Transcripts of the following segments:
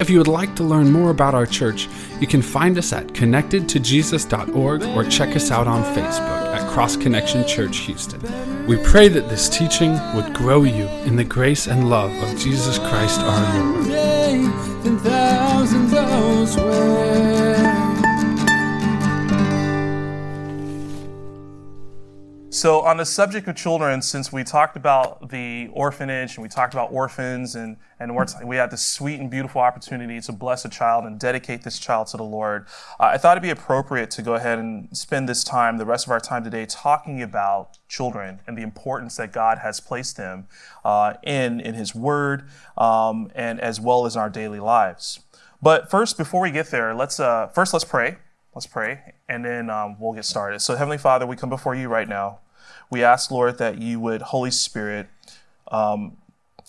If you would like to learn more about our church, you can find us at connectedtojesus.org or check us out on Facebook at Cross Connection Church Houston. We pray that this teaching would grow you in the grace and love of Jesus Christ our Lord. So, on the subject of children, since we talked about the orphanage and we talked about orphans, and, and we're- had this sweet and beautiful opportunity to bless a child and dedicate this child to the Lord, uh, I thought it'd be appropriate to go ahead and spend this time, the rest of our time today, talking about children and the importance that God has placed them uh, in, in His Word um, and as well as in our daily lives. But first, before we get there, let's uh, first let's pray. Let's pray, and then um, we'll get started. So, Heavenly Father, we come before you right now. We ask, Lord, that you would, Holy Spirit, um,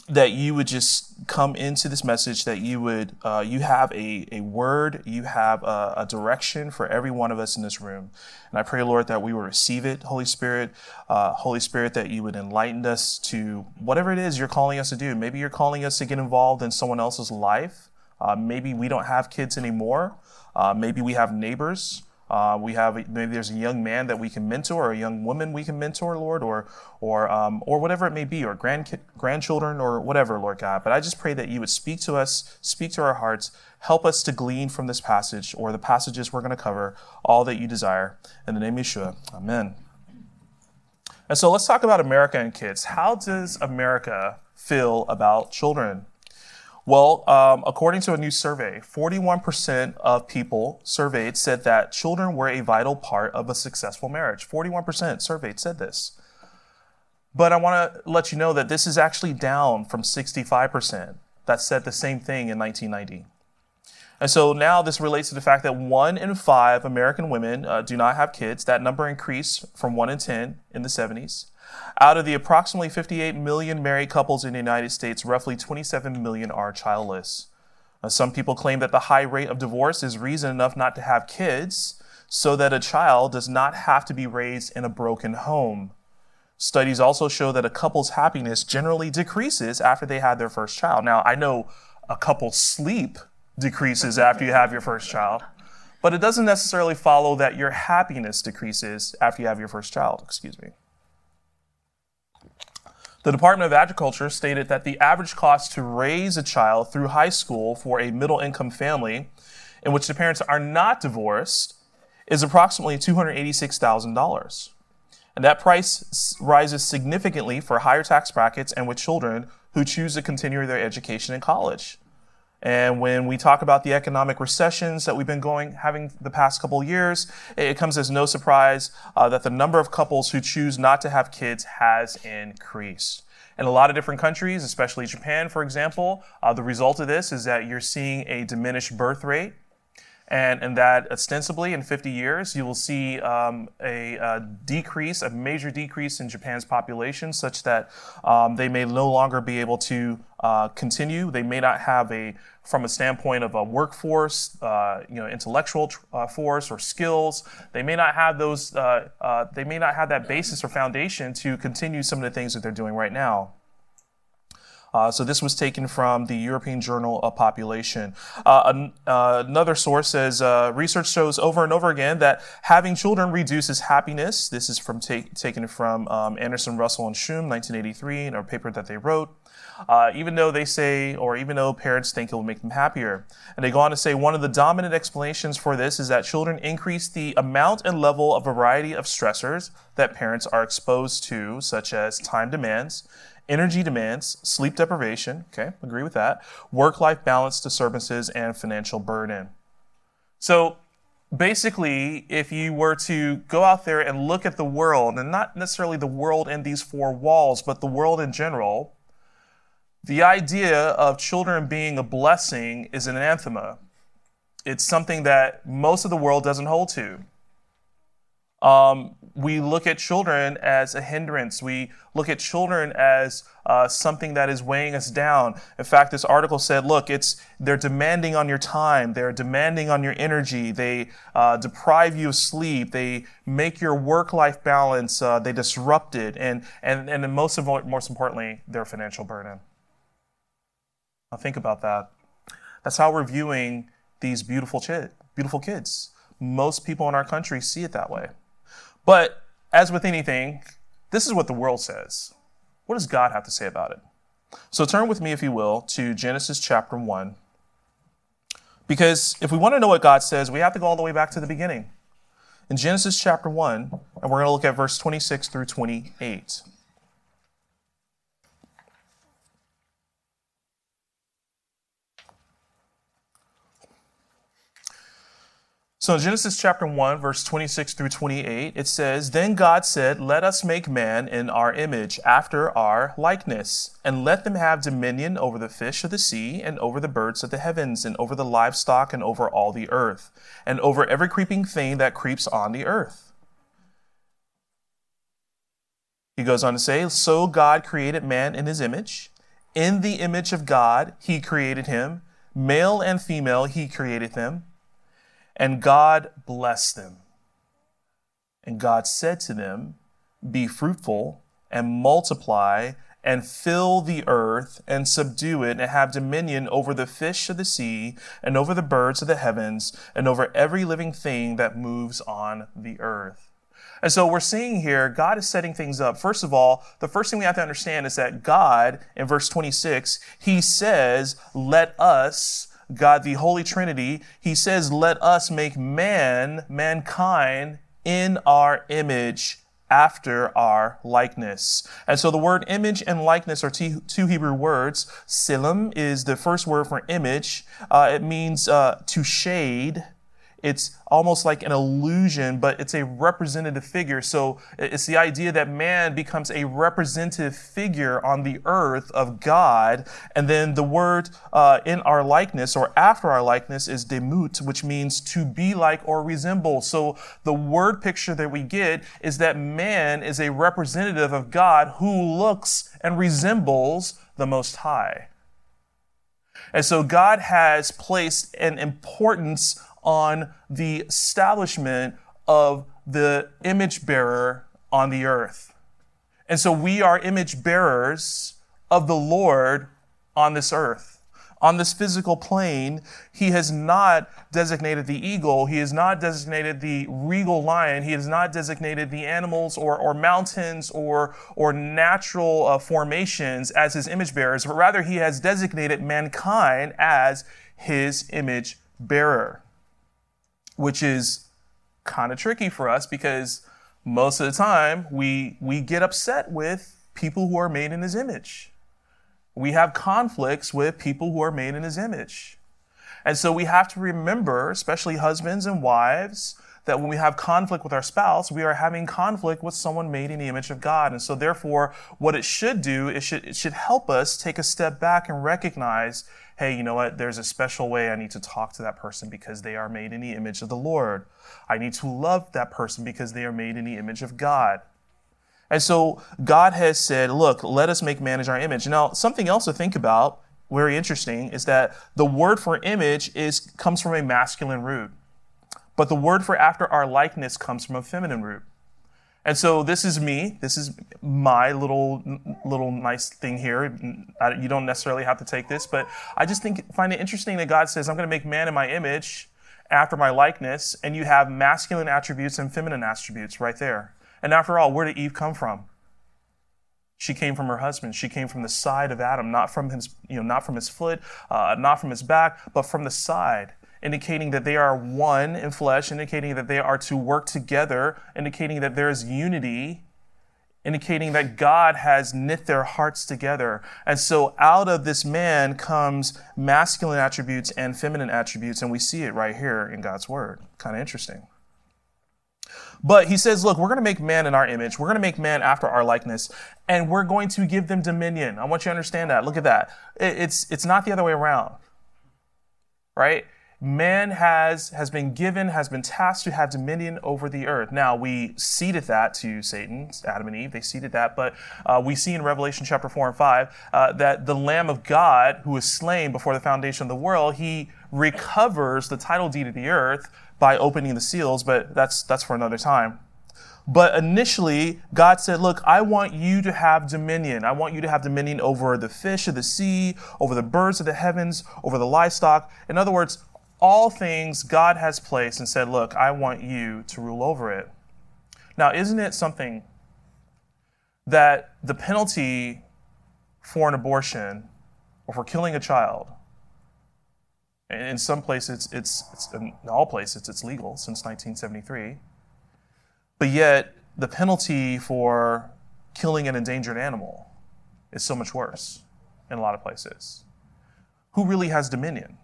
that you would just come into this message, that you would, uh, you have a, a word, you have a, a direction for every one of us in this room. And I pray, Lord, that we will receive it, Holy Spirit. Uh, Holy Spirit, that you would enlighten us to whatever it is you're calling us to do. Maybe you're calling us to get involved in someone else's life. Uh, maybe we don't have kids anymore. Uh, maybe we have neighbors. Uh, we have maybe there's a young man that we can mentor, or a young woman we can mentor, Lord, or or um, or whatever it may be, or grand grandchildren, or whatever, Lord God. But I just pray that you would speak to us, speak to our hearts, help us to glean from this passage or the passages we're going to cover all that you desire. In the name of Yeshua, Amen. And so let's talk about America and kids. How does America feel about children? Well, um, according to a new survey, 41% of people surveyed said that children were a vital part of a successful marriage. 41% surveyed said this. But I want to let you know that this is actually down from 65% that said the same thing in 1990. And so now this relates to the fact that one in five American women uh, do not have kids. That number increased from one in 10 in the 70s. Out of the approximately 58 million married couples in the United States, roughly 27 million are childless. Some people claim that the high rate of divorce is reason enough not to have kids so that a child does not have to be raised in a broken home. Studies also show that a couple's happiness generally decreases after they had their first child. Now, I know a couple's sleep decreases after you have your first child, but it doesn't necessarily follow that your happiness decreases after you have your first child. Excuse me. The Department of Agriculture stated that the average cost to raise a child through high school for a middle income family in which the parents are not divorced is approximately $286,000. And that price rises significantly for higher tax brackets and with children who choose to continue their education in college. And when we talk about the economic recessions that we've been going having the past couple years, it comes as no surprise uh, that the number of couples who choose not to have kids has increased. In a lot of different countries, especially Japan, for example, uh, the result of this is that you're seeing a diminished birth rate and, and that ostensibly in 50 years you will see um, a, uh decrease, a major decrease in Japan's population, such that um, they may no longer be able to uh, continue. They may not have a, from a standpoint of a workforce, uh, you know, intellectual uh, force or skills. They may not have those. Uh, uh, they may not have that basis or foundation to continue some of the things that they're doing right now. So this was taken from the European Journal of Population. An- another source says research shows over and over again that having children reduces happiness. This is from ta- taken from um, Anderson, Russell, and Schumm, 1983, in a paper that they wrote. Uh, even though they say, or even though parents think it will make them happier. And they go on to say one of the dominant explanations for this is that children increase the amount and level of variety of stressors that parents are exposed to, such as time demands, energy demands, sleep deprivation, okay, agree with that, work life balance disturbances, and financial burden. So basically, if you were to go out there and look at the world, and not necessarily the world in these four walls, but the world in general, the idea of children being a blessing is an anathema. it's something that most of the world doesn't hold to. Um, we look at children as a hindrance. We look at children as uh, something that is weighing us down. In fact, this article said, "Look, it's they're demanding on your time. They're demanding on your energy. They uh, deprive you of sleep. They make your work-life balance. Uh, they disrupt it, and and and most of most importantly, their financial burden." Now think about that. That's how we're viewing these beautiful beautiful kids. Most people in our country see it that way. But as with anything, this is what the world says. What does God have to say about it? So turn with me, if you will, to Genesis chapter 1. Because if we want to know what God says, we have to go all the way back to the beginning. In Genesis chapter 1, and we're going to look at verse 26 through 28. So in Genesis chapter 1, verse 26 through 28, it says, Then God said, Let us make man in our image, after our likeness, and let them have dominion over the fish of the sea, and over the birds of the heavens, and over the livestock, and over all the earth, and over every creeping thing that creeps on the earth. He goes on to say, So God created man in his image. In the image of God, he created him. Male and female, he created them. And God blessed them. And God said to them, Be fruitful and multiply and fill the earth and subdue it and have dominion over the fish of the sea and over the birds of the heavens and over every living thing that moves on the earth. And so we're seeing here, God is setting things up. First of all, the first thing we have to understand is that God, in verse 26, he says, let us God, the Holy Trinity, he says, let us make man, mankind, in our image after our likeness. And so the word image and likeness are two, Hebrew words. Silim is the first word for image. Uh, it means uh, to shade it's almost like an illusion, but it's a representative figure. So it's the idea that man becomes a representative figure on the earth of God. And then the word uh, in our likeness or after our likeness is demut, which means to be like or resemble. So the word picture that we get is that man is a representative of God who looks and resembles the Most High. And so God has placed an importance on the establishment of the image bearer on the earth. And so we are image bearers of the Lord on this earth. On this physical plane, he has not designated the eagle. He has not designated the regal lion. He has not designated the animals or, or mountains or, or natural uh, formations as his image bearers, but rather he has designated mankind as his image bearer which is kind of tricky for us because most of the time we we get upset with people who are made in his image. We have conflicts with people who are made in his image. And so we have to remember, especially husbands and wives, that when we have conflict with our spouse, we are having conflict with someone made in the image of God. And so therefore, what it should do, it should, it should help us take a step back and recognize hey, you know what? There's a special way I need to talk to that person because they are made in the image of the Lord. I need to love that person because they are made in the image of God. And so God has said, look, let us make man in our image. Now, something else to think about, very interesting, is that the word for image is comes from a masculine root. But the word for after our likeness comes from a feminine root. And so this is me. This is my little little nice thing here. You don't necessarily have to take this, but I just think find it interesting that God says, "I'm going to make man in my image, after my likeness," and you have masculine attributes and feminine attributes right there. And after all, where did Eve come from? She came from her husband. She came from the side of Adam, not from his, you know, not from his foot, uh, not from his back, but from the side indicating that they are one in flesh, indicating that they are to work together, indicating that there is unity, indicating that God has knit their hearts together. And so out of this man comes masculine attributes and feminine attributes, and we see it right here in God's word. Kind of interesting. But he says, look, we're going to make man in our image. We're going to make man after our likeness, and we're going to give them dominion. I want you to understand that. Look at that. It's, it's not the other way around, right? Man has has been given has been tasked to have dominion over the earth now we ceded that to satan adam and eve they ceded that but uh, we see in revelation chapter 4 and 5 uh, that the lamb of god who was slain before the foundation of the world he recovers the title deed of the earth by opening the seals but that's that's for another time but initially, God said, Look, I want you to have dominion. I want you to have dominion over the fish of the sea, over the birds of the heavens, over the livestock. In other words, all things God has placed and said, Look, I want you to rule over it. Now, isn't it something that the penalty for an abortion or for killing a child, in some places, it's, it's in all places, it's legal since 1973, but yet the penalty for killing an endangered animal is so much worse in a lot of places. Who really has dominion?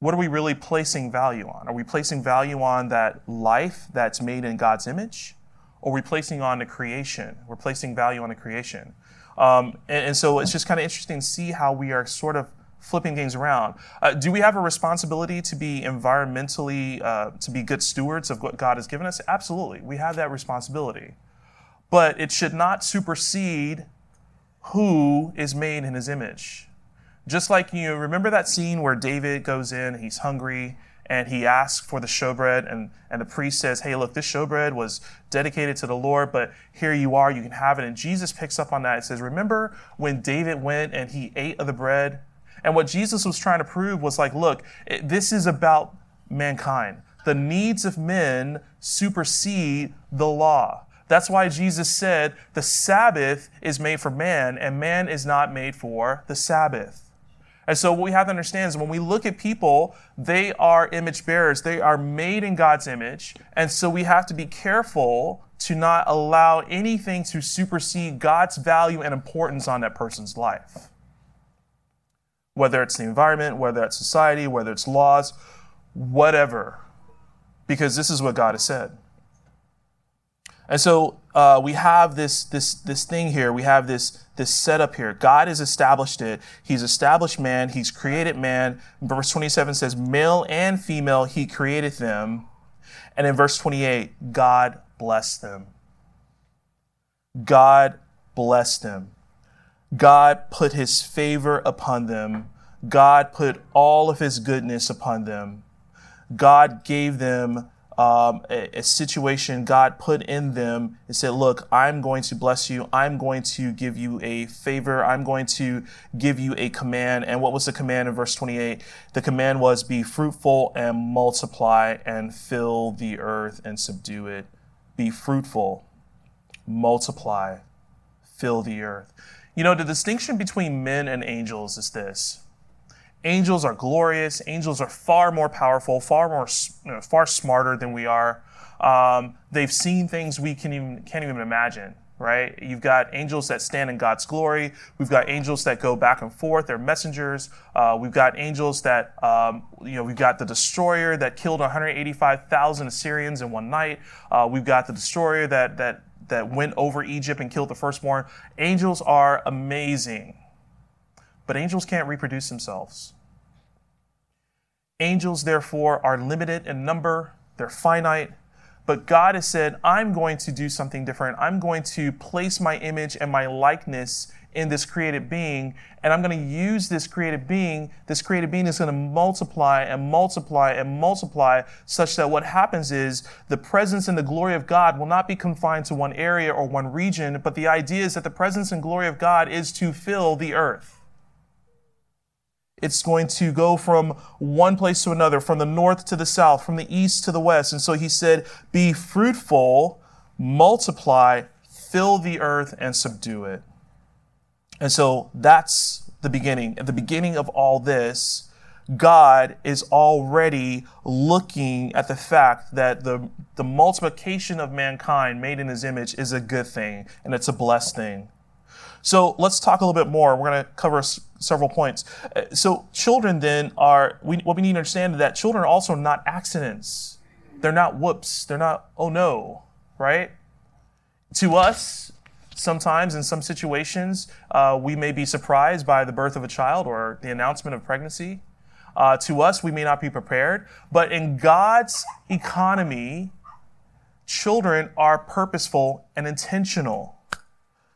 What are we really placing value on? Are we placing value on that life that's made in God's image? Or are we placing on the creation? We're placing value on the creation. Um, and, and, so it's just kind of interesting to see how we are sort of flipping things around. Uh, do we have a responsibility to be environmentally, uh, to be good stewards of what God has given us? Absolutely. We have that responsibility. But it should not supersede who is made in his image. Just like you remember that scene where David goes in, he's hungry, and he asks for the showbread, and, and the priest says, Hey, look, this showbread was dedicated to the Lord, but here you are, you can have it. And Jesus picks up on that and says, Remember when David went and he ate of the bread? And what Jesus was trying to prove was like, Look, it, this is about mankind. The needs of men supersede the law. That's why Jesus said the Sabbath is made for man, and man is not made for the Sabbath. And so what we have to understand is when we look at people, they are image bearers. They are made in God's image. And so we have to be careful to not allow anything to supersede God's value and importance on that person's life. Whether it's the environment, whether it's society, whether it's laws, whatever. Because this is what God has said. And so uh, we have this, this, this thing here. We have this, this setup here. God has established it. He's established man. He's created man. Verse 27 says, male and female, he created them. And in verse 28, God blessed them. God blessed them. God put his favor upon them. God put all of his goodness upon them. God gave them um, a, a, situation God put in them and said, Look, I'm going to bless you. I'm going to give you a favor. I'm going to give you a command. And what was the command in verse 28? The command was, Be fruitful and multiply and fill the earth and subdue it. Be fruitful, multiply, fill the earth. You know, the distinction between men and angels is this Angels are glorious. Angels are far more powerful, far more, you know, far smarter than we are. Um, they've seen things we can even, can't even imagine, right? You've got angels that stand in God's glory. We've got angels that go back and forth. They're messengers. Uh, we've got angels that, um, you know, we've got the destroyer that killed 185,000 Assyrians in one night. Uh, we've got the destroyer that, that, that went over Egypt and killed the firstborn. Angels are amazing. But angels can't reproduce themselves. Angels, therefore, are limited in number, they're finite. But God has said, I'm going to do something different. I'm going to place my image and my likeness in this created being, and I'm going to use this created being. This created being is going to multiply and multiply and multiply, such that what happens is the presence and the glory of God will not be confined to one area or one region, but the idea is that the presence and glory of God is to fill the earth. It's going to go from one place to another, from the north to the south, from the east to the west. And so he said, Be fruitful, multiply, fill the earth, and subdue it. And so that's the beginning. At the beginning of all this, God is already looking at the fact that the, the multiplication of mankind made in his image is a good thing and it's a blessed thing. So let's talk a little bit more. We're going to cover several points. Uh, so children then are, we, what we need to understand is that children are also not accidents. They're not whoops. They're not, oh no, right? To us, sometimes in some situations, uh, we may be surprised by the birth of a child or the announcement of pregnancy. Uh, to us, we may not be prepared, but in God's economy, children are purposeful and intentional.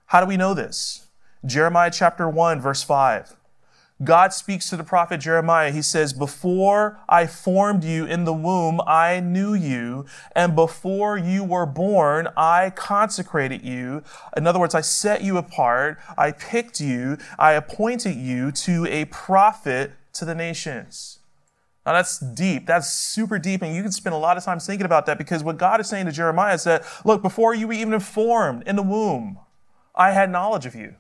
How do we know this? Jeremiah chapter 1, verse 5. God speaks to the prophet Jeremiah. He says, Before I formed you in the womb, I knew you. And before you were born, I consecrated you. In other words, I set you apart. I picked you. I appointed you to a prophet to the nations. Now that's deep. That's super deep. And you can spend a lot of time thinking about that because what God is saying to Jeremiah is that, look, before you were even formed in the womb, I had knowledge of you.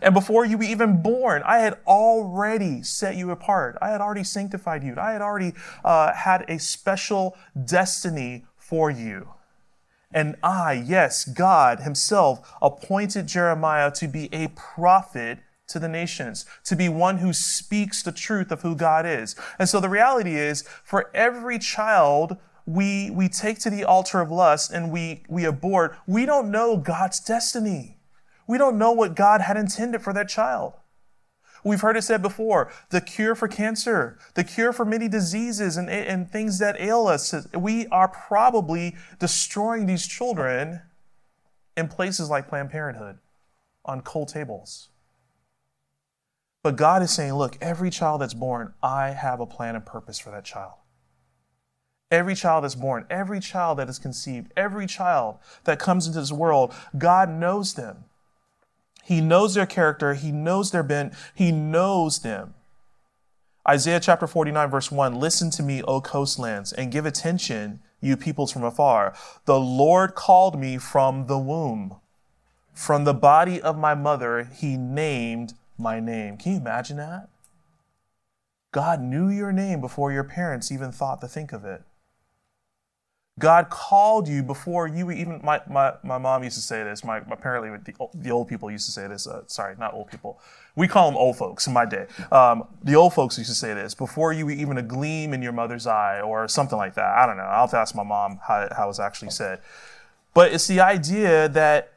And before you were even born, I had already set you apart. I had already sanctified you. I had already uh, had a special destiny for you. And I, yes, God Himself appointed Jeremiah to be a prophet to the nations, to be one who speaks the truth of who God is. And so the reality is, for every child we, we take to the altar of lust and we, we abort, we don't know God's destiny. We don't know what God had intended for that child. We've heard it said before the cure for cancer, the cure for many diseases and, and things that ail us. We are probably destroying these children in places like Planned Parenthood on cold tables. But God is saying, look, every child that's born, I have a plan and purpose for that child. Every child that's born, every child that is conceived, every child that comes into this world, God knows them. He knows their character. He knows their bent. He knows them. Isaiah chapter 49, verse 1 Listen to me, O coastlands, and give attention, you peoples from afar. The Lord called me from the womb. From the body of my mother, he named my name. Can you imagine that? God knew your name before your parents even thought to think of it. God called you before you even. My, my, my mom used to say this. My, apparently the, the old people used to say this. Uh, sorry, not old people. We call them old folks in my day. Um, the old folks used to say this before you were even a gleam in your mother's eye or something like that. I don't know. I'll have to ask my mom how, how it was actually said. But it's the idea that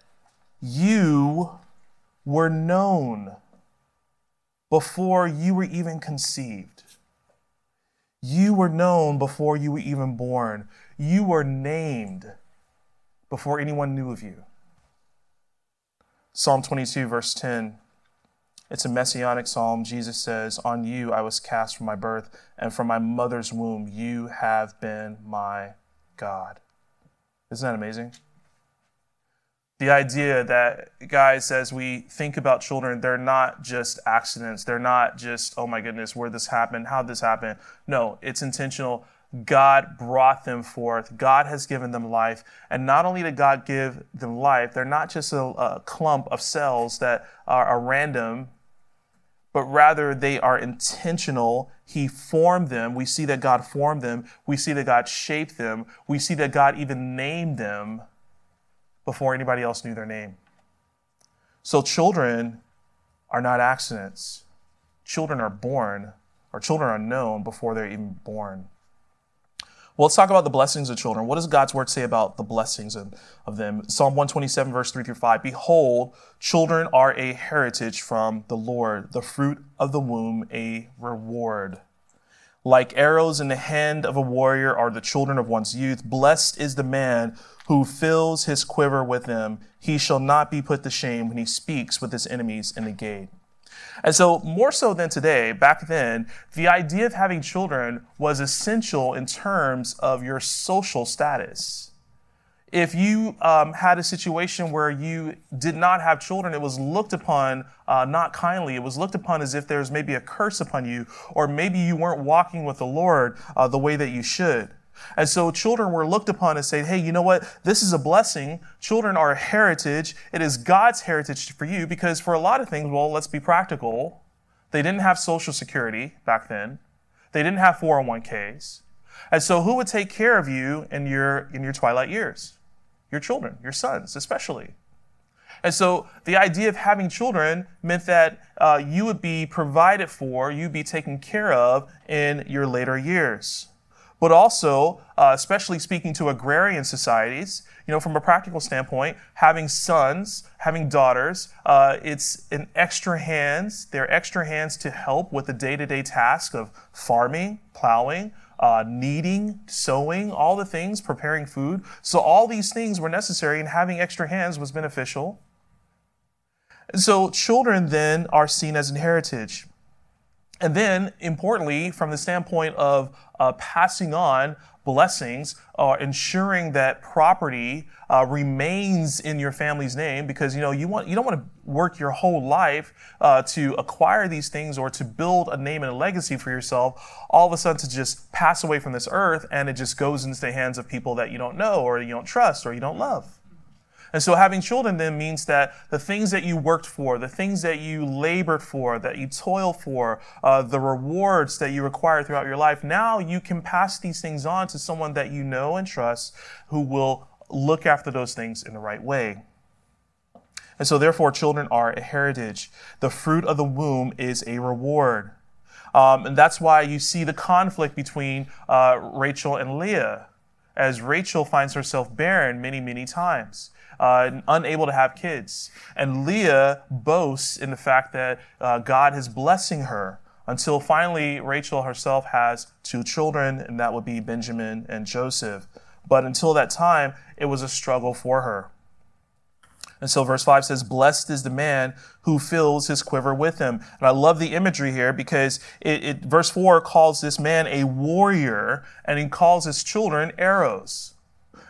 you were known before you were even conceived. You were known before you were even born. You were named before anyone knew of you. Psalm 22, verse 10. It's a messianic psalm. Jesus says, On you I was cast from my birth, and from my mother's womb you have been my God. Isn't that amazing? The idea that, guys, as we think about children, they're not just accidents. They're not just, oh my goodness, where this happened, how this happened. No, it's intentional. God brought them forth. God has given them life. And not only did God give them life, they're not just a, a clump of cells that are, are random, but rather they are intentional. He formed them. We see that God formed them. We see that God shaped them. We see that God even named them before anybody else knew their name. So children are not accidents. Children are born, or children are known before they're even born. Well, let's talk about the blessings of children. What does God's word say about the blessings of, of them? Psalm 127, verse 3 through 5. Behold, children are a heritage from the Lord, the fruit of the womb, a reward. Like arrows in the hand of a warrior are the children of one's youth. Blessed is the man who fills his quiver with them. He shall not be put to shame when he speaks with his enemies in the gate. And so, more so than today, back then, the idea of having children was essential in terms of your social status. If you um, had a situation where you did not have children, it was looked upon uh, not kindly. It was looked upon as if there was maybe a curse upon you, or maybe you weren't walking with the Lord uh, the way that you should. And so children were looked upon and said, hey, you know what? This is a blessing. Children are a heritage. It is God's heritage for you because for a lot of things, well, let's be practical. They didn't have social security back then. They didn't have 401ks. And so who would take care of you in your, in your twilight years? Your children, your sons, especially. And so the idea of having children meant that uh, you would be provided for, you'd be taken care of in your later years. But also, uh, especially speaking to agrarian societies, you know, from a practical standpoint, having sons, having daughters, uh, it's an extra hands. They're extra hands to help with the day-to-day task of farming, plowing, uh, kneading, sewing, all the things, preparing food. So all these things were necessary, and having extra hands was beneficial. So children then are seen as an heritage. And then, importantly, from the standpoint of uh, passing on blessings, or ensuring that property uh, remains in your family's name, because you know you want you don't want to work your whole life uh, to acquire these things or to build a name and a legacy for yourself. All of a sudden, to just pass away from this earth, and it just goes into the hands of people that you don't know, or you don't trust, or you don't love. And so having children then means that the things that you worked for, the things that you labored for, that you toil for, uh, the rewards that you acquired throughout your life, now you can pass these things on to someone that you know and trust who will look after those things in the right way. And so therefore children are a heritage. The fruit of the womb is a reward. Um, and that's why you see the conflict between uh, Rachel and Leah, as Rachel finds herself barren many, many times uh, unable to have kids. And Leah boasts in the fact that uh, God is blessing her until finally Rachel herself has two children, and that would be Benjamin and Joseph. But until that time, it was a struggle for her. And so verse 5 says, Blessed is the man who fills his quiver with him. And I love the imagery here because it, it, verse 4 calls this man a warrior and he calls his children arrows.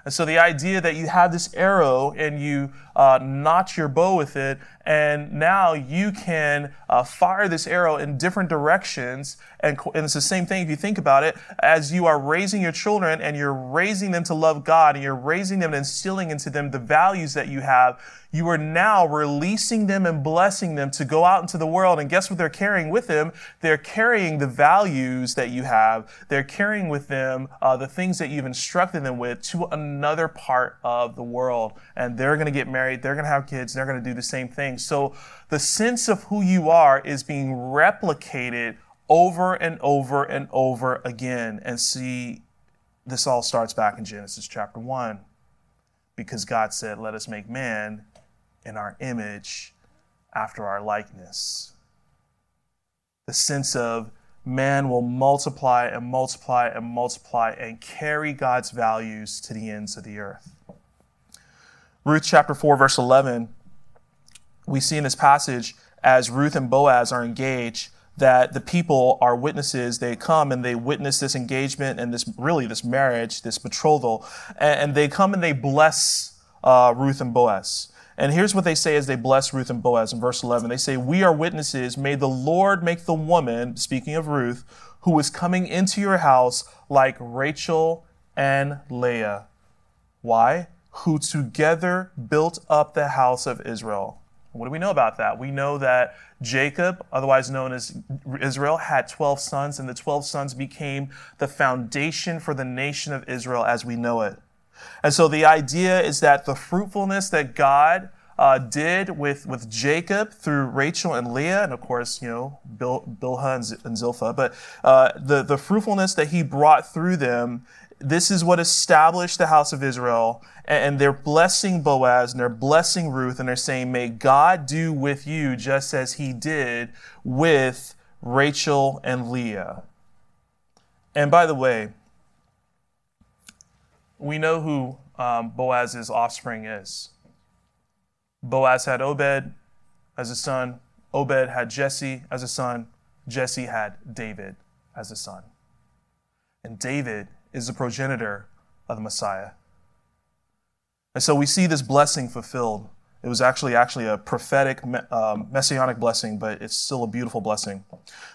And so the idea that you have this arrow and you uh, notch your bow with it, and now you can uh, fire this arrow in different directions. And, and it's the same thing if you think about it, as you are raising your children and you're raising them to love God and you're raising them and instilling into them the values that you have, you are now releasing them and blessing them to go out into the world. And guess what they're carrying with them? They're carrying the values that you have. They're carrying with them uh, the things that you've instructed them with to another part of the world. And they're going to get married. They're going to have kids. They're going to do the same thing. So the sense of who you are is being replicated over and over and over again. And see, this all starts back in Genesis chapter 1 because God said, Let us make man in our image after our likeness. The sense of man will multiply and multiply and multiply and carry God's values to the ends of the earth. Ruth chapter 4, verse 11, we see in this passage as Ruth and Boaz are engaged that the people are witnesses. They come and they witness this engagement and this really this marriage, this betrothal, and, they come and they bless uh, Ruth and Boaz. And here's what they say as they bless Ruth and Boaz in verse 11. They say, We are witnesses. May the Lord make the woman, speaking of Ruth, who is coming into your house like Rachel and Leah. Why? Who together built up the house of Israel. What do we know about that? We know that Jacob, otherwise known as Israel, had 12 sons, and the 12 sons became the foundation for the nation of Israel as we know it. And so the idea is that the fruitfulness that God uh, did with, with Jacob through Rachel and Leah, and of course, you know, Bil, Bilhah and, Z- and Zilpah, but uh, the, the fruitfulness that he brought through them, this is what established the house of Israel. And, they're blessing Boaz and they're blessing Ruth, and they're saying, May God do with you just as he did with Rachel and Leah. And by the way, we know who um, Boaz's offspring is. Boaz had Obed as a son, Obed had Jesse as a son, Jesse had David as a son. And David is the progenitor of the Messiah. And so we see this blessing fulfilled. It was actually actually a prophetic um, messianic blessing, but it's still a beautiful blessing.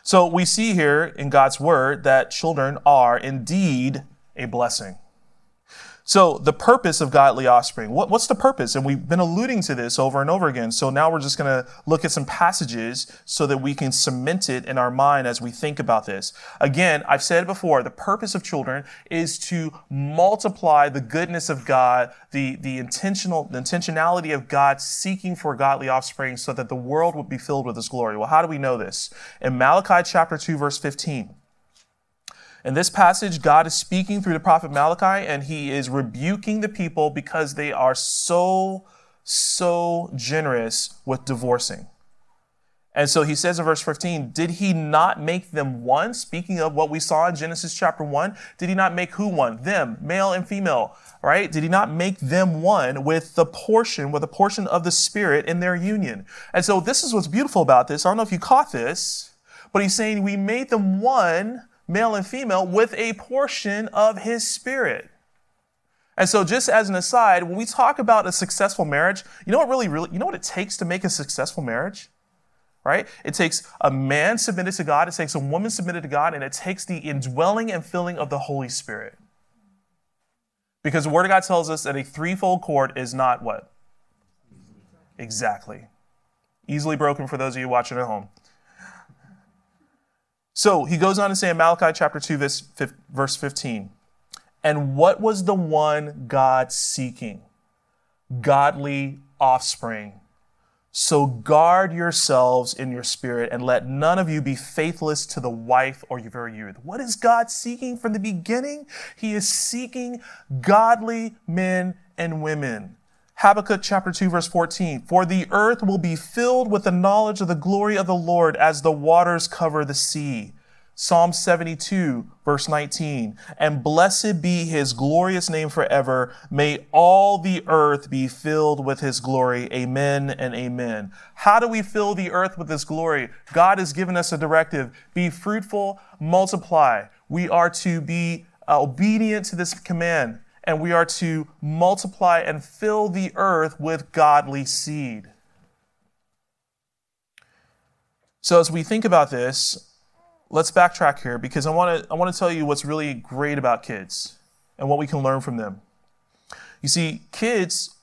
So we see here in God's word that children are indeed a blessing. So the purpose of godly offspring, what, what's the purpose? And we've been alluding to this over and over again. So now we're just going to look at some passages so that we can cement it in our mind as we think about this. Again, I've said before, the purpose of children is to multiply the goodness of God, the, the intentional, the intentionality of God seeking for godly offspring so that the world would be filled with his glory. Well, how do we know this? In Malachi chapter 2, verse 15, In this passage, God is speaking through the prophet Malachi and he is rebuking the people because they are so, so generous with divorcing. And so he says in verse 15, Did he not make them one? Speaking of what we saw in Genesis chapter 1, did he not make who one? Them, male and female, right? Did he not make them one with the portion, with a portion of the Spirit in their union? And so this is what's beautiful about this. I don't know if you caught this, but he's saying we made them one male and female, with a portion of his spirit. And so, just as an aside, when we talk about a successful marriage, you know what really, really, you know what it takes to make a successful marriage? Right? It takes a man submitted to God, it takes a woman submitted to God, and it takes the indwelling and filling of the Holy Spirit. Because the Word of God tells us that a threefold cord is not what? Exactly. Easily broken for those of you watching at home. So he goes on to say in Malachi chapter 2, verse 15, and what was the one God seeking? Godly offspring. So guard yourselves in your spirit and let none of you be faithless to the wife or your very youth. What is God seeking from the beginning? He is seeking godly men and women. Habakkuk chapter 2 verse 14. For the earth will be filled with the knowledge of the glory of the Lord as the waters cover the sea. Psalm 72 verse 19. And blessed be his glorious name forever. May all the earth be filled with his glory. Amen and amen. How do we fill the earth with his glory? God has given us a directive. Be fruitful, multiply. We are to be uh, obedient to this command and we are to multiply and fill the earth with godly seed. So, as we think about this, let's backtrack here because I want to I want to tell you what's really great about kids and what we can learn from them. You see, kids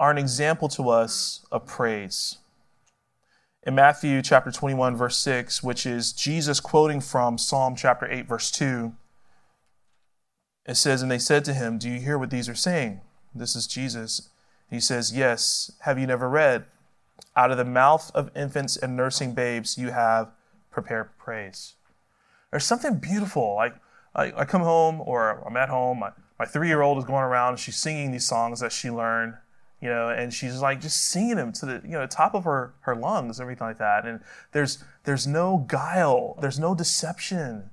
are an example to us of praise. In Matthew chapter 21 verse 6, which is Jesus quoting from Psalm chapter 8 verse 2, it says, And they said to him, Do you hear what these are saying? This is Jesus. He says, Yes. Have you never read? Out of the mouth of infants and nursing babes, you have prepared praise. There's something beautiful. I, I come home or I'm at home, my, my three year old is going around and she's singing these songs that she learned you know, and she's like just singing them to the you know top of her her lungs, everything like that. And there's there's no guile, there's no deception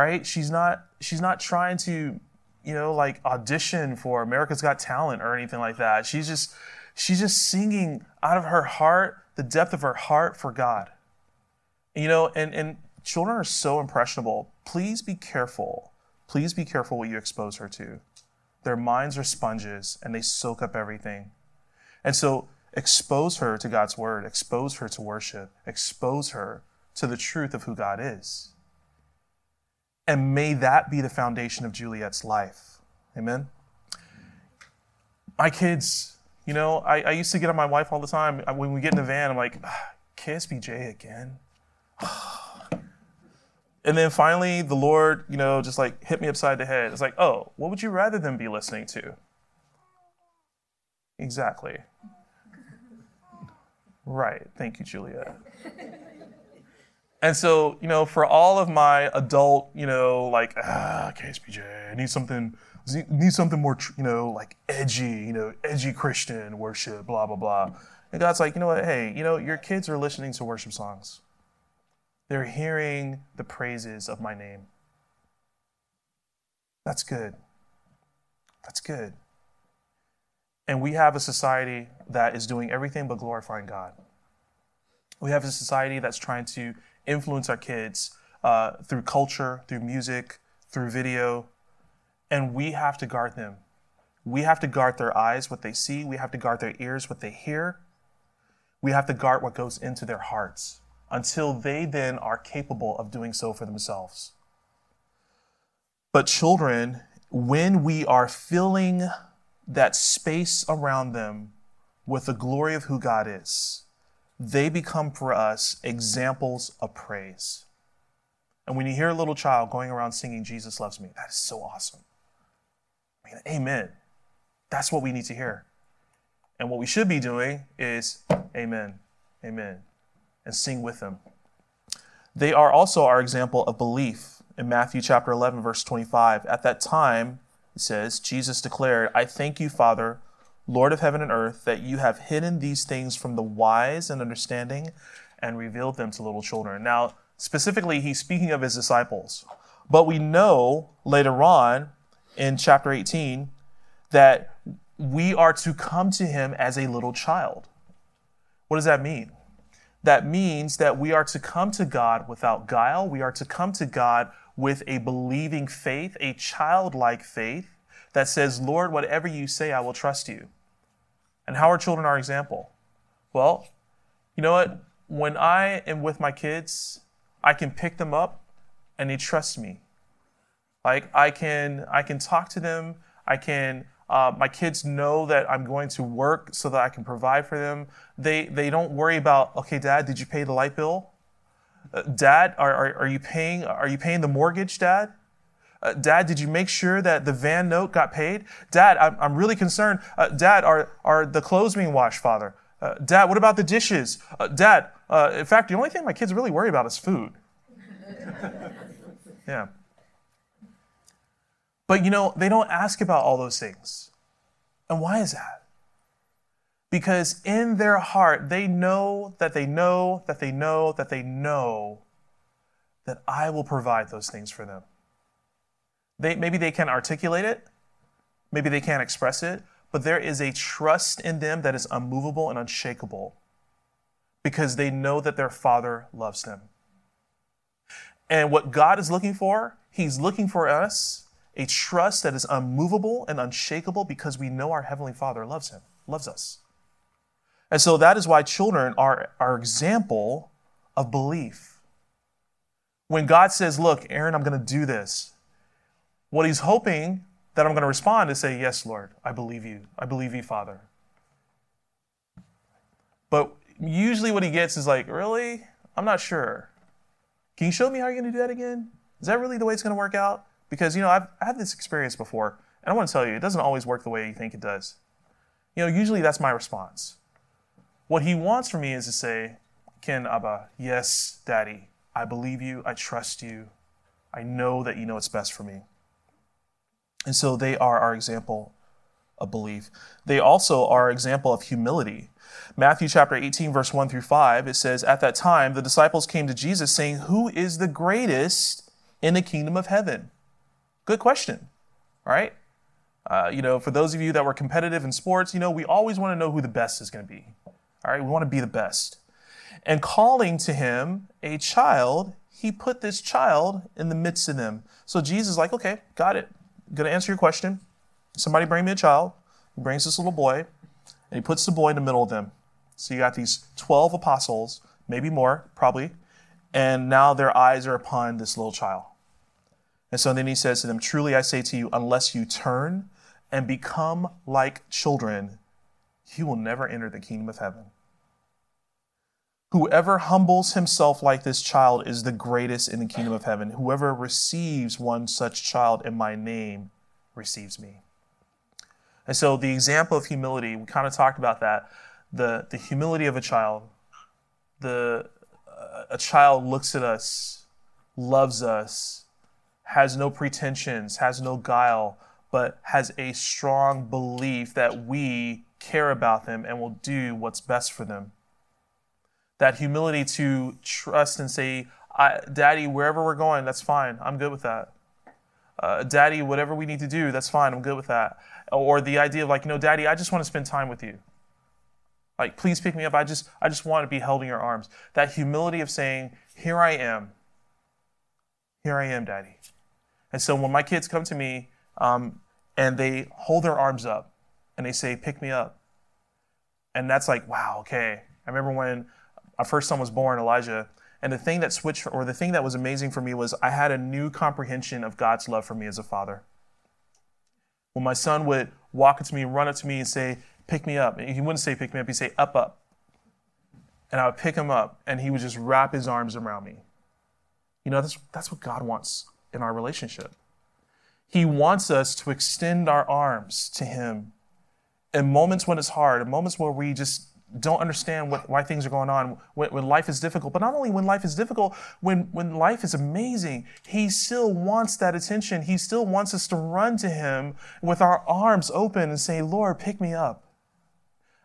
right? She's not she's not trying to, you know, like audition for America's Got Talent or anything like that. She's just she's just singing out of her heart, the depth of her heart for God. You know, and and children are so impressionable. Please be careful. Please be careful what you expose her to. Their minds are sponges and they soak up everything. And so expose her to God's word, expose her to worship, expose her to the truth of who God is. And may that be the foundation of Juliet's life. Amen. My kids, you know, I, I used to get on my wife all the time. When we get in the van, I'm like, ah, KSBJ again. and then finally, the Lord, you know, just like hit me upside the head. It's like, oh, what would you rather than be listening to? Exactly. Right. Thank you, Juliet. And so, you know, for all of my adult, you know, like, ah, KSBJ, I need something, need something more, you know, like edgy, you know, edgy Christian worship, blah, blah, blah. And God's like, you know what? Hey, you know, your kids are listening to worship songs. They're hearing the praises of my name. That's good. That's good. And we have a society that is doing everything but glorifying God. We have a society that's trying to influence our kids uh, through culture, through music, through video, and we have to guard them. We have to guard their eyes, what they see. We have to guard their ears, what they hear. We have to guard what goes into their hearts until they then are capable of doing so for themselves. But children, when we are filling that space around them with the glory of who God is, they become for us examples of praise. And when you hear a little child going around singing, Jesus loves me, that is so awesome. I mean, amen. That's what we need to hear. And what we should be doing is, amen, amen, and sing with them. They are also our example of belief. in Matthew chapter 11, verse 25. At that time, it says, Jesus declared, I thank you, Father, Lord of heaven and earth, that you have hidden these things from the wise and understanding and revealed them to little children. Now, specifically, he's speaking of his disciples. But we know later on in chapter 18 that we are to come to him as a little child. What does that mean? That means that we are to come to God without guile. We are to come to God with a believing faith, a childlike faith that says, Lord, whatever you say, I will trust you. And how are children our example? Well, you know what? When I am with my kids, I can pick them up and they trust me. Like I can I can talk to them, I can uh, my kids know that I'm going to work so that I can provide for them. They, they don't worry about, okay, dad, did you pay the light bill? Uh, dad, are, are, are, you paying, are you paying the mortgage, dad? Uh, dad, did you make sure that the van note got paid? Dad, I'm, I'm really concerned. Uh, dad, are, are the clothes being washed, father? Uh, dad, what about the dishes? Uh, dad, in fact, the only thing my kids really worry about is food. yeah. But you know, they don't ask about all those things. And why is that? Because in their heart, they know that they know that they know that they know that I will provide those things for them. They, maybe they can't articulate it, maybe they can't express it, but there is a trust in them that is unmovable and unshakable because they know that their Father loves them. And what God is looking for, He's looking for us a trust that is unmovable and unshakable because we know our Heavenly Father loves him, loves us. And so that is why children are our example of belief. When God says, Look, Aaron, I'm going to do this, what he's hoping that I'm going to respond is say, Yes, Lord, I believe you. I believe you, Father. But usually what he gets is like, Really? I'm not sure. Can you show me how you're going to do that again? Is that really the way it's going to work out? Because, you know, I've had this experience before, and I want to tell you, it doesn't always work the way you think it does. You know, usually that's my response. What he wants from me is to say, Ken Abba, yes, Daddy, I believe you, I trust you, I know that you know what's best for me. And so they are our example of belief. They also are example of humility. Matthew chapter 18, verse 1 through 5, it says, At that time, the disciples came to Jesus saying, Who is the greatest in the kingdom of heaven? Good question. right? Uh, you know, for those of you that were competitive in sports, you know, we always want to know who the best is going to be. All right. We want to be the best. And calling to him a child, he put this child in the midst of them. So Jesus like, okay, got it. Going to answer your question. Somebody bring me a child. He brings this little boy, and he puts the boy in the middle of them. So you got these 12 apostles, maybe more, probably, and now their eyes are upon this little child. And so then he says to them, Truly I say to you, unless you turn and become like children, you will never enter the kingdom of heaven. Whoever humbles himself like this child is the greatest in the kingdom of heaven. Whoever receives one such child in my name receives me. And so the example of humility, we kind of talked about that. The, the humility of a child. The, uh, a child looks at us, loves us, has no pretensions, has no guile, but has a strong belief that we care about them and will do what's best for them. That humility to trust and say, Daddy, wherever we're going, that's fine. I'm good with that. Uh, Daddy, whatever we need to do, that's fine. I'm good with that. Or the idea of like, you know, Daddy, I just want to spend time with you. Like, please pick me up. I just, I just want to be held in your arms. That humility of saying, Here I am. Here I am, Daddy. And so when my kids come to me um, and they hold their arms up and they say, pick me up. And that's like, wow, okay. I remember when our first son was born, Elijah, and the thing that switched, or the thing that was amazing for me was I had a new comprehension of God's love for me as a father. When my son would walk up to me, run up to me, and say, pick me up, he wouldn't say pick me up, he'd say, up, up. And I would pick him up, and he would just wrap his arms around me. You know, that's, that's what God wants in our relationship. He wants us to extend our arms to Him in moments when it's hard, in moments where we just don't understand what, why things are going on, when, when life is difficult. But not only when life is difficult, when, when life is amazing, He still wants that attention. He still wants us to run to Him with our arms open and say, Lord, pick me up.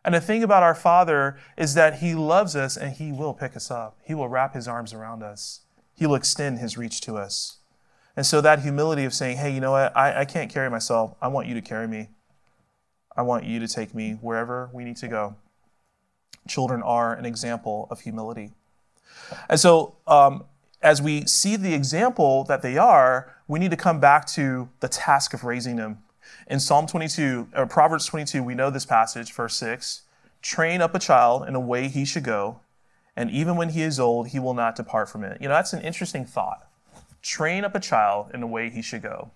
And the thing about our Father is that He loves us and He will pick us up. He will wrap His arms around us, He will extend His reach to us. And so that humility of saying, hey, you know what? I, I can't carry myself. I want you to carry me. I want you to take me wherever we need to go. Children are an example of humility. And so, um, as we see the example that they are, we need to come back to the task of raising them. In Psalm 22, or Proverbs 22, we know this passage, verse 6 train up a child in a way he should go, and even when he is old, he will not depart from it. You know, that's an interesting thought train up a child in the way he should go.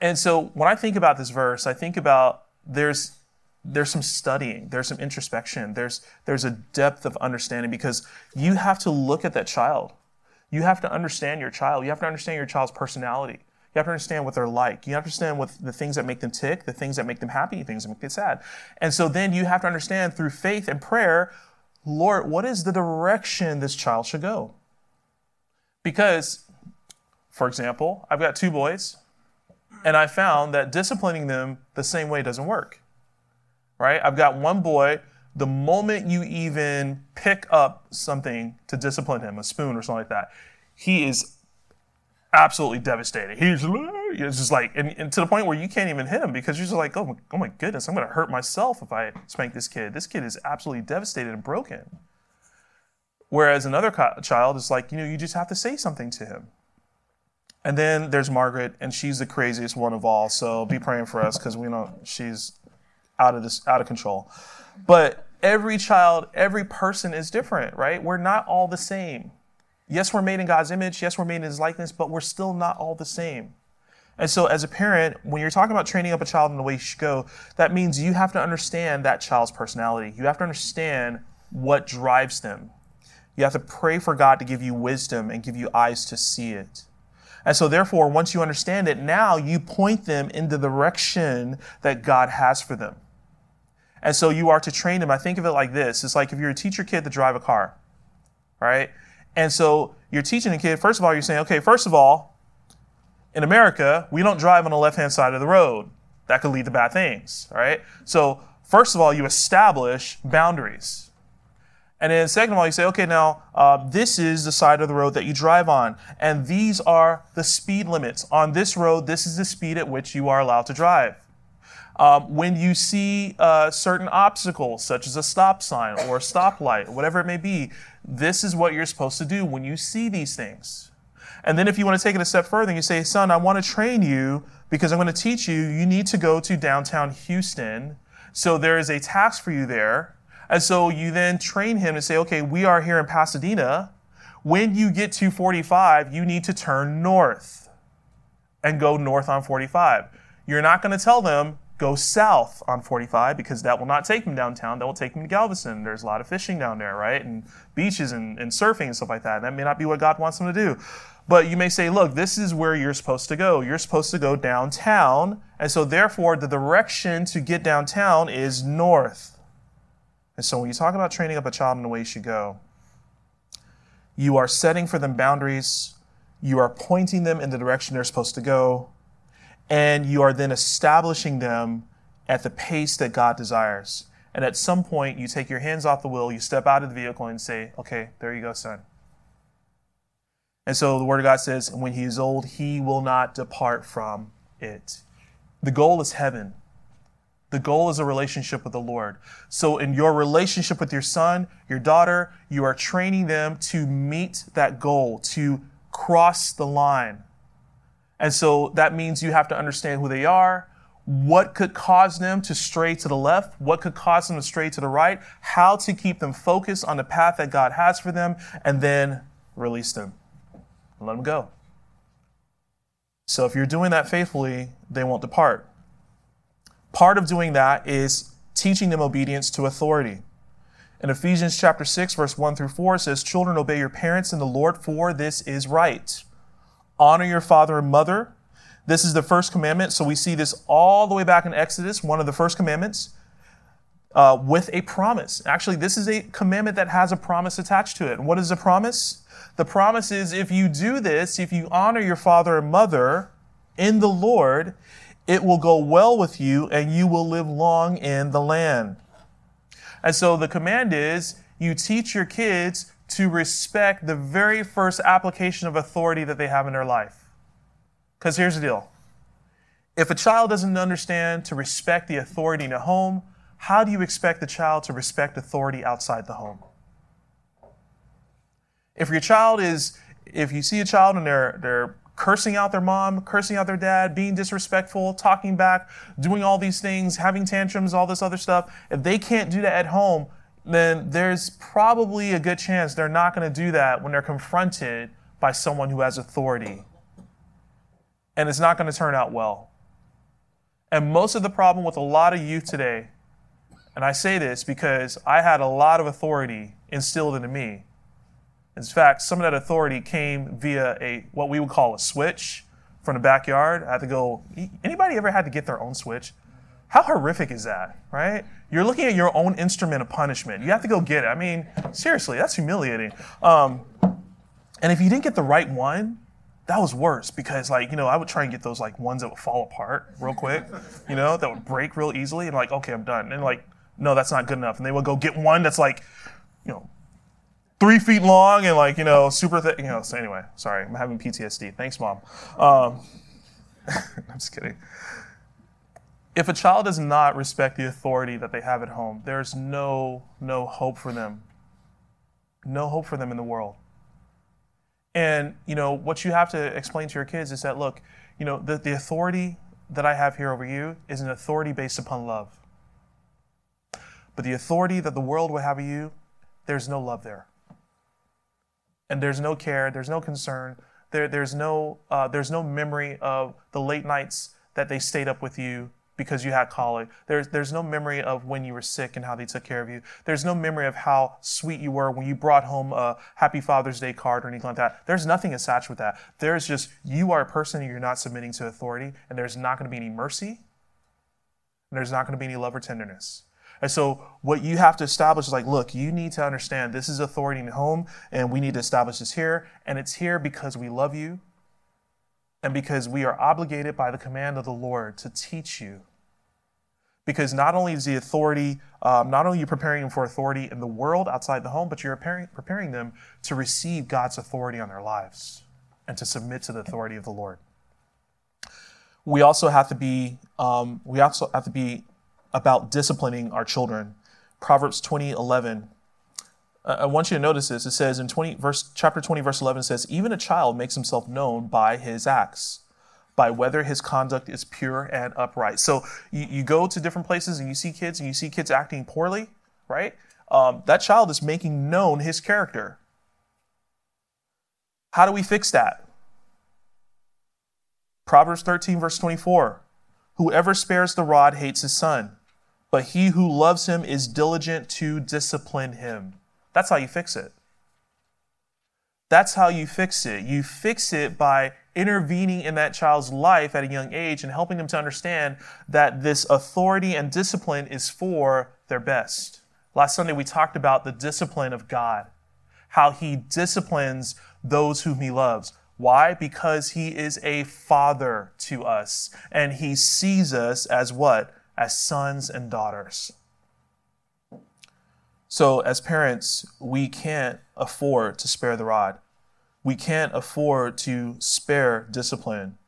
And so when I think about this verse, I think about there's there's some studying, there's some introspection, there's there's a depth of understanding because you have to look at that child. You have to understand your child. You have to understand your child's personality. You have to understand what they're like. You have to understand what the things that make them tick, the things that make them happy, things that make them sad. And so then you have to understand through faith and prayer, Lord, what is the direction this child should go? Because for example, I've got two boys, and I found that disciplining them the same way doesn't work. Right? I've got one boy, the moment you even pick up something to discipline him, a spoon or something like that, he is absolutely devastated. He's it's just like, and, and, to the point where you can't even hit him because you're just like, oh my, oh my goodness, I'm going to hurt myself if I spank this kid. This kid is absolutely devastated and broken. Whereas another child is like, you know, you just have to say something to him. And then there's Margaret, and she's the craziest one of all. So be praying for us because we know she's out of this, out of control. But every child, every person is different, right? We're not all the same. Yes, we're made in God's image. Yes, we're made in His likeness, but we're still not all the same. And so, as a parent, when you're talking about training up a child in the way you should go, that means you have to understand that child's personality. You have to understand what drives them. You have to pray for God to give you wisdom and give you eyes to see it. And so, therefore, once you understand it, now you point them in the direction that God has for them. And so you are to train them. I think of it like this it's like if you're a teacher kid to drive a car, right? And so you're teaching a kid, first of all, you're saying, okay, first of all, in America, we don't drive on the left hand side of the road. That could lead to bad things, right? So, first of all, you establish boundaries. And then second of all, you say, okay, now uh, this is the side of the road that you drive on, and these are the speed limits. On this road, this is the speed at which you are allowed to drive. Um, when you see uh, certain obstacles, such as a stop sign or a stoplight, whatever it may be, this is what you're supposed to do when you see these things. And then if you want to take it a step further, you say, son, I want to train you because I'm going to teach you, you need to go to downtown Houston. So there is a task for you there and so you then train him to say, okay, we are here in Pasadena. When you get to 45, you need to turn north and go north on 45. You're not going to tell them, go south on 45 because that will not take them downtown. That will take them to Galveston. There's a lot of fishing down there, right? And beaches and, and surfing and stuff like that. And That may not be what God wants them to do. But you may say, look, this is where you're supposed to go. You're supposed to go downtown. And so, therefore, the direction to get downtown is north. And so when you talk about training up a child in the way you should go, you are setting for them boundaries, you are pointing them in the direction they're supposed to go, and you are then establishing them at the pace that God desires. And at some point, you take your hands off the wheel, you step out of the vehicle and say, Okay, there you go, son. And so the Word of God says, When he is old, he will not depart from it. The goal is heaven. The goal is a relationship with the Lord. So, in your relationship with your son, your daughter, you are training them to meet that goal, to cross the line. And so that means you have to understand who they are, what could cause them to stray to the left, what could cause them to stray to the right, how to keep them focused on the path that God has for them, and then release them. Let them go. So, if you're doing that faithfully, they won't depart. Part of doing that is teaching them obedience to authority. In Ephesians chapter 6, verse 1 through 4, it says, Children, obey your parents in the Lord, for this is right. Honor your father and mother. This is the first commandment. So we see this all the way back in Exodus, one of the first commandments. uh, with a promise. Actually, this is a commandment that has a promise attached to it. And what is the promise? The promise is if you do this, if you honor your father and mother in the Lord, it will go well with you and you will live long in the land. And so the command is you teach your kids to respect the very first application of authority that they have in their life. Because here's the deal if a child doesn't understand to respect the authority in a home, how do you expect the child to respect authority outside the home? If your child is, if you see a child and they're, they're cursing out their mom, cursing out their dad, being disrespectful, talking back, doing all these things, having tantrums, all this other stuff, if they can't do that at home, then there's probably a good chance they're not going to do that when they're confronted by someone who has authority. And it's not going to turn out well. And most of the problem with a lot of youth today and I say this because I had a lot of authority instilled into me. In fact, some of that authority came via a what we would call a switch from the backyard. I had to go. Anybody ever had to get their own switch? How horrific is that, right? You're looking at your own instrument of punishment. You have to go get it. I mean, seriously, that's humiliating. Um, and if you didn't get the right one, that was worse because like you know i would try and get those like ones that would fall apart real quick you know that would break real easily and like okay i'm done and like no, that's not good enough. And they would go get one that's like, you know, three feet long and like, you know, super thick. You know, so anyway, sorry, I'm having PTSD. Thanks, mom. Um, I'm just kidding. If a child does not respect the authority that they have at home, there's no, no hope for them. No hope for them in the world. And, you know, what you have to explain to your kids is that, look, you know, the, the authority that I have here over you is an authority based upon love. But the authority that the world will have you, there's no love there. And there's no care, there's no concern, there, there's, no, uh, there's no memory of the late nights that they stayed up with you because you had colic. There's, there's no memory of when you were sick and how they took care of you. There's no memory of how sweet you were when you brought home a Happy Father's Day card or anything like that. There's nothing attached with that. There's just you are a person and you're not submitting to authority, and there's not going to be any mercy, and there's not going to be any love or tenderness. And so what you have to establish is like, look, you need to understand this is authority in the home, and we need to establish this here. And it's here because we love you and because we are obligated by the command of the Lord to teach you. Because not only is the authority, um, not only are you preparing them for authority in the world outside the home, but you're preparing, preparing them to receive God's authority on their lives and to submit to the authority of the Lord. We also have to be, um, we also have to be about disciplining our children. Proverbs 20, 11. I want you to notice this. It says in 20, verse, chapter 20, verse 11 says, Even a child makes himself known by his acts, by whether his conduct is pure and upright. So you, you go to different places and you see kids and you see kids acting poorly, right? Um, that child is making known his character. How do we fix that? Proverbs 13, verse 24. Whoever spares the rod hates his son but he who loves him is diligent to discipline him. That's how you fix it. That's how you fix it. You fix it by intervening in that child's life at a young age and helping them to understand that this authority and discipline is for their best. Last Sunday, we talked about the discipline of God, how he disciplines those whom he loves. Why? Because he is a father to us and he sees us as what? As sons and daughters. So, as parents, we can't afford to spare the rod. We can't afford to spare discipline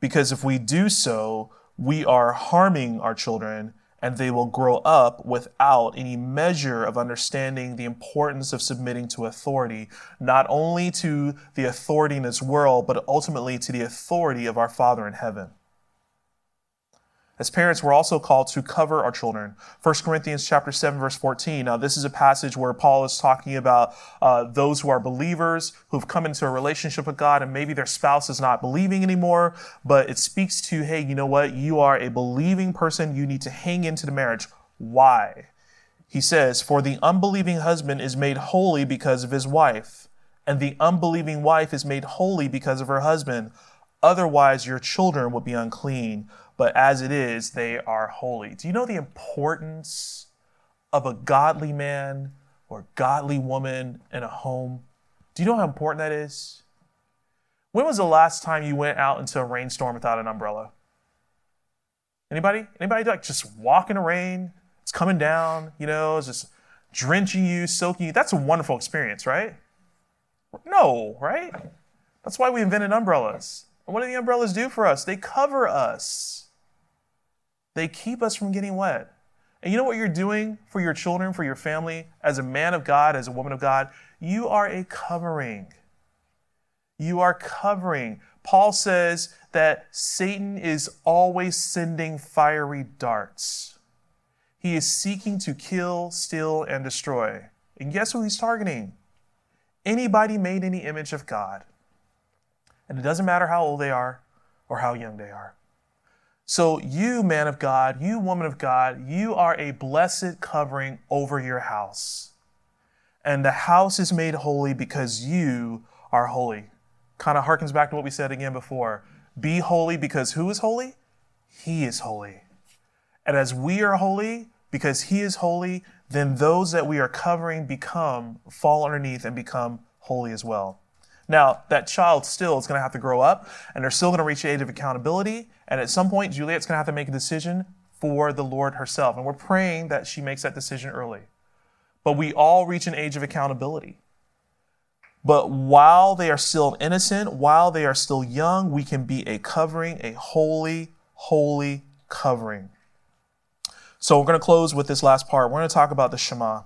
because if we do so, we are harming our children and they will grow up without any measure of understanding the importance of submitting to authority, not only to the authority in this world, but ultimately to the authority of our Father in heaven. As parents, we're also called to cover our children. 1 Corinthians chapter 7, verse 14. Now, this is a passage where Paul is talking about uh, those who are believers who've come into a relationship with God and maybe their spouse is not believing anymore, but it speaks to, hey, you know what? You are a believing person. You need to hang into the marriage. Why? He says, For the unbelieving husband is made holy because of his wife, and the unbelieving wife is made holy because of her husband. Otherwise, your children will be unclean but as it is, they are holy. Do you know the importance of a godly man or godly woman in a home, do you know how important that is? When was the last time you went out into a rainstorm without an umbrella? Anybody? Anybody like just walk in the rain? It's coming down, you know, it's just drenching you, soaking you. That's a wonderful experience, right? No, right? That's why we invented umbrellas. And what do the umbrellas do for us? They cover us. They keep us from getting wet. And you know what you're doing for your children, for your family, as a man of God, as a woman of God? You are a covering. You are covering. Paul says that Satan is always sending fiery darts. He is seeking to kill, steal, and destroy. And guess who he's targeting? Anybody made in the image of God. And it doesn't matter how old they are or how young they are. So, you, man of God, you, woman of God, you are a blessed covering over your house. And the house is made holy because you are holy. Kind of harkens back to what we said again before. Be holy because who is holy? He is holy. And as we are holy, because He is holy, then those that we are covering become, fall underneath and become holy as well. Now, that child still is going to have to grow up and they're still going to reach the age of accountability. And at some point, Juliet's going to have to make a decision for the Lord herself. And we're praying that she makes that decision early. But we all reach an age of accountability. But while they are still innocent, while they are still young, we can be a covering, a holy, holy covering. So we're going to close with this last part. We're going to talk about the Shema.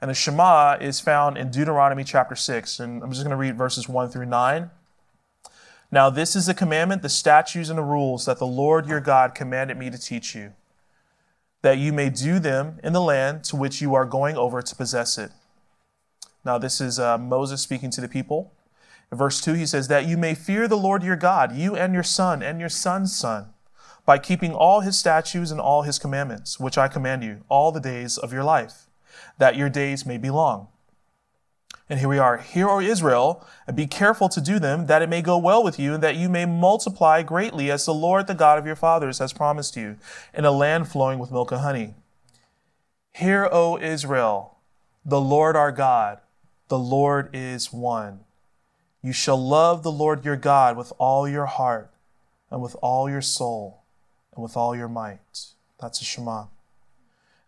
And the Shema is found in Deuteronomy chapter 6. And I'm just going to read verses 1 through 9. Now, this is the commandment, the statutes, and the rules that the Lord your God commanded me to teach you, that you may do them in the land to which you are going over to possess it. Now, this is uh, Moses speaking to the people. In verse 2, he says, That you may fear the Lord your God, you and your son and your son's son, by keeping all his statutes and all his commandments, which I command you, all the days of your life that your days may be long. And here we are. Hear, O Israel, and be careful to do them, that it may go well with you, and that you may multiply greatly, as the Lord, the God of your fathers, has promised you, in a land flowing with milk and honey. Hear, O Israel, the Lord our God, the Lord is one. You shall love the Lord your God with all your heart, and with all your soul, and with all your might. That's a Shema.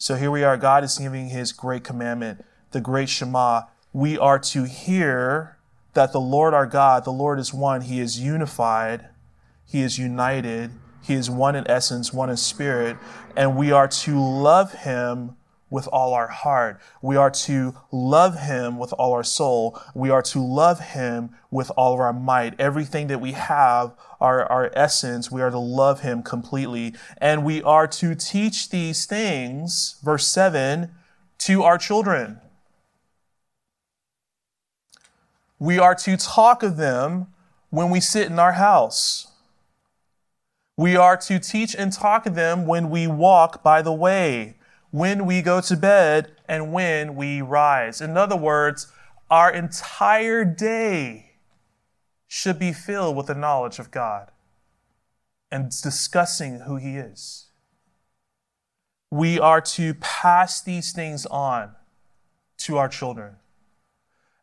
So here we are. God is giving his great commandment, the great Shema. We are to hear that the Lord our God, the Lord is one. He is unified. He is united. He is one in essence, one in spirit. And we are to love him with all our heart. We are to love him with all our soul. We are to love him with all of our might. Everything that we have, our, our essence, we are to love him completely. And we are to teach these things, verse 7, to our children. We are to talk of them when we sit in our house. We are to teach and talk of them when we walk by the way when we go to bed, and when we rise. In other words, our entire day should be filled with the knowledge of God and discussing who He is. We are to pass these things on to our children.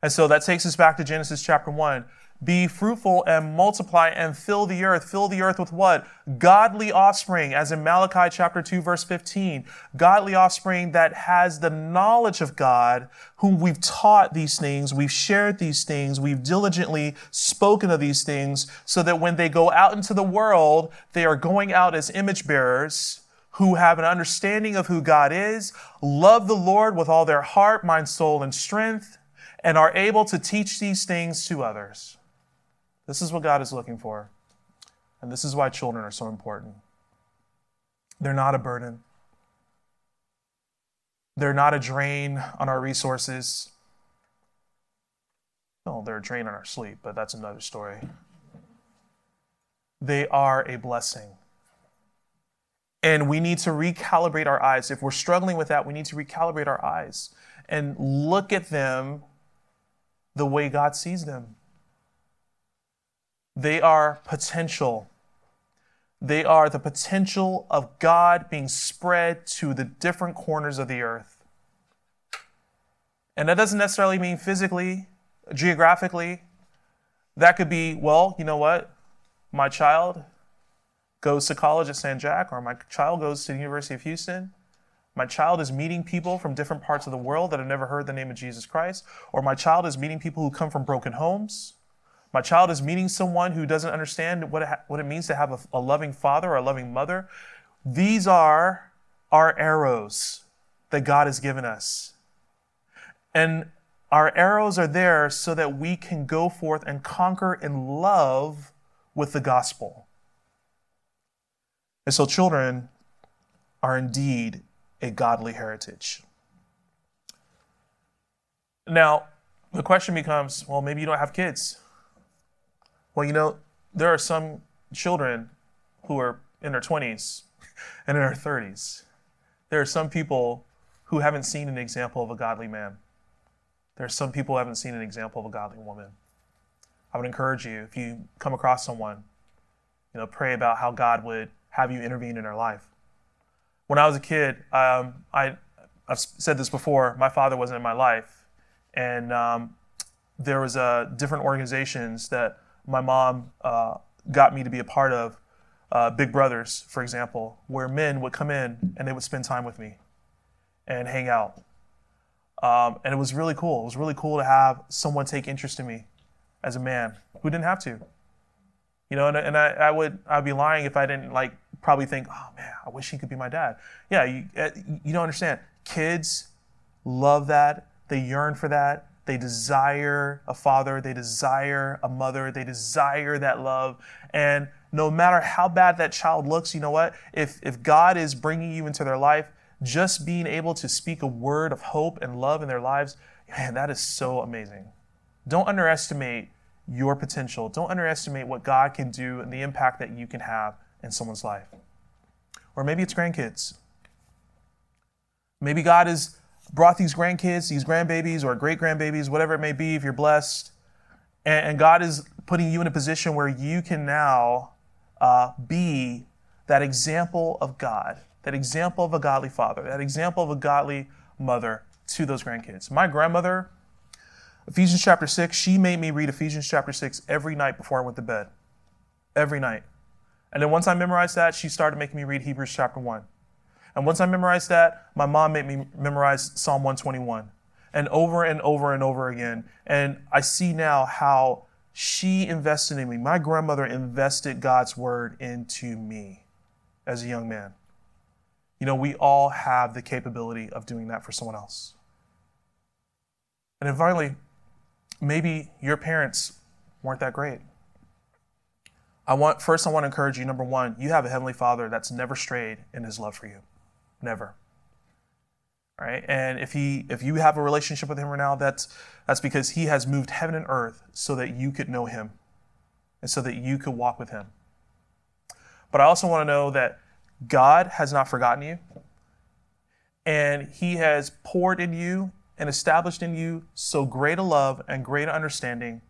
And so that takes us back to Genesis chapter 1. Be fruitful and multiply and fill the earth. Fill the earth with what? Godly offspring, as in Malachi chapter 2, verse 15. Godly offspring that has the knowledge of God, whom we've taught these things, we've shared these things, we've diligently spoken of these things, so that when they go out into the world, they are going out as image bearers who have an understanding of who God is, love the Lord with all their heart, mind, soul, and strength, and are able to teach these things to others. This is what God is looking for. And this is why children are so important. They're not a burden. They're not a drain on our resources. No, they're a drain on our sleep, but that's another story. They are a blessing. And we need to recalibrate our eyes. If we're struggling with that, we need to recalibrate our eyes and look at them the way God sees them. They are potential. They are the potential of God being spread to the different corners of the earth. And that doesn't necessarily mean physically, geographically. That could be, well, you know what? My child goes to college at San Jac, or my child goes to the University of Houston. My child is meeting people from different parts of the world that have never heard the name of Jesus Christ, or my child is meeting people who come from broken homes. My child is meeting someone who doesn't understand what it, ha- what it means to have a, a loving father or a loving mother. These are our arrows that God has given us. And our arrows are there so that we can go forth and conquer in love with the gospel. And so, children are indeed a godly heritage. Now, the question becomes well, maybe you don't have kids. Well, you know, there are some children who are in their 20s and in their 30s. There are some people who haven't seen an example of a godly man. There are some people who haven't seen an example of a godly woman. I would encourage you, if you come across someone, you know, pray about how God would have you intervene in their life. When I was a kid, um, I, I've said this before, my father wasn't in my life. And um, there was uh, different organizations that my mom uh, got me to be a part of, uh, Big Brothers, for example, where men would come in and they would spend time with me and hang out. Um, and it was really cool. It was really cool to have someone take interest in me as a man who didn't have to. You know, and, and I, I would I'd be lying if I didn't like probably think, oh man, I wish he could be my dad. Yeah, you, uh, you don't understand. Kids love that. They yearn for that. They desire a father. They desire a mother. They desire that love. And no matter how bad that child looks, you know what? If, if God is bringing you into their life, just being able to speak a word of hope and love in their lives, man, that is so amazing. Don't underestimate your potential. Don't underestimate what God can do and the impact that you can have in someone's life. Or maybe it's grandkids. Maybe God has brought these grandkids, these grandbabies, or great grandbabies, whatever it may be, if you're blessed, and, and God is putting you in a position where you can now uh, be that example of God, that example of a godly father, that example of a godly mother to those grandkids. My grandmother, Ephesians chapter 6, she made me read Ephesians chapter 6 every night before I went to bed. Every night. And then once I memorized that, she started making me read Hebrews chapter 1. And once I memorized that, my mom made me memorize Psalm 121 and over and over and over again. And I see now how she invested in me. My grandmother invested God's word into me as a young man. You know, we all have the capability of doing that for someone else. And then finally, maybe your parents weren't that great. I want first I want to encourage you number 1, you have a heavenly Father that's never strayed in his love for you. Never. Right? And if he if you have a relationship with him right now, that's that's because he has moved heaven and earth so that you could know him and so that you could walk with him. But I also want to know that God has not forgotten you. And he has poured in you and established in you so great a love and great understanding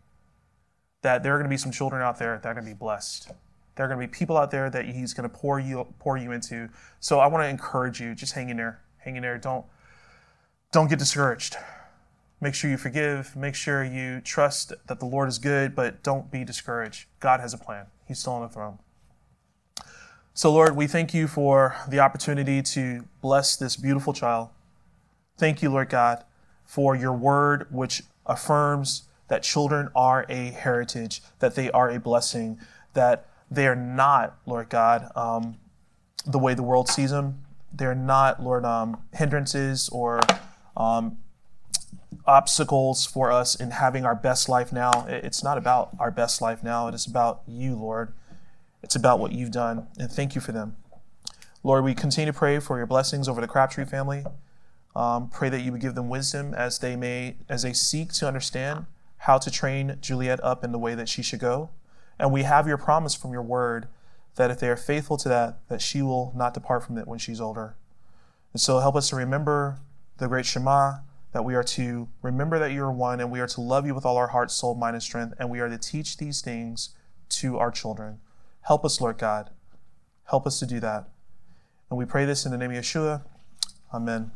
that there are going to be some children out there that are going to be blessed. There are going to be people out there that he's going to pour you pour you into. So I want to encourage you, just hang in there. Hang in there. Don't don't get discouraged. Make sure you forgive. Make sure you trust that the Lord is good, but don't be discouraged. God has a plan. He's still on the throne. So, Lord, we thank you for the opportunity to bless this beautiful child. Thank you, Lord God, for your word, which affirms that children are a heritage, that they are a blessing, that they are not, Lord God, um, the way the world sees them. They're not, Lord, um, hindrances or um, obstacles for us in having our best life now. It's not about our best life now. It is about you, Lord. It's about what you've done. And thank you for them. Lord, we continue to pray for your blessings over the Crabtree family. Um, pray that you would give them wisdom as they may as they seek to understand how to train Juliet up in the way that she should go. And we have your promise from your word that if they are faithful to that, that she will not depart from it when she's older. And so help us to remember the great Shema, that we are to remember that you are one, and we are to love you with all our heart, soul, mind, and strength, and we are to teach these things to our children. Help us, Lord God. Help us to do that. And we pray this in the name of Yeshua. Amen.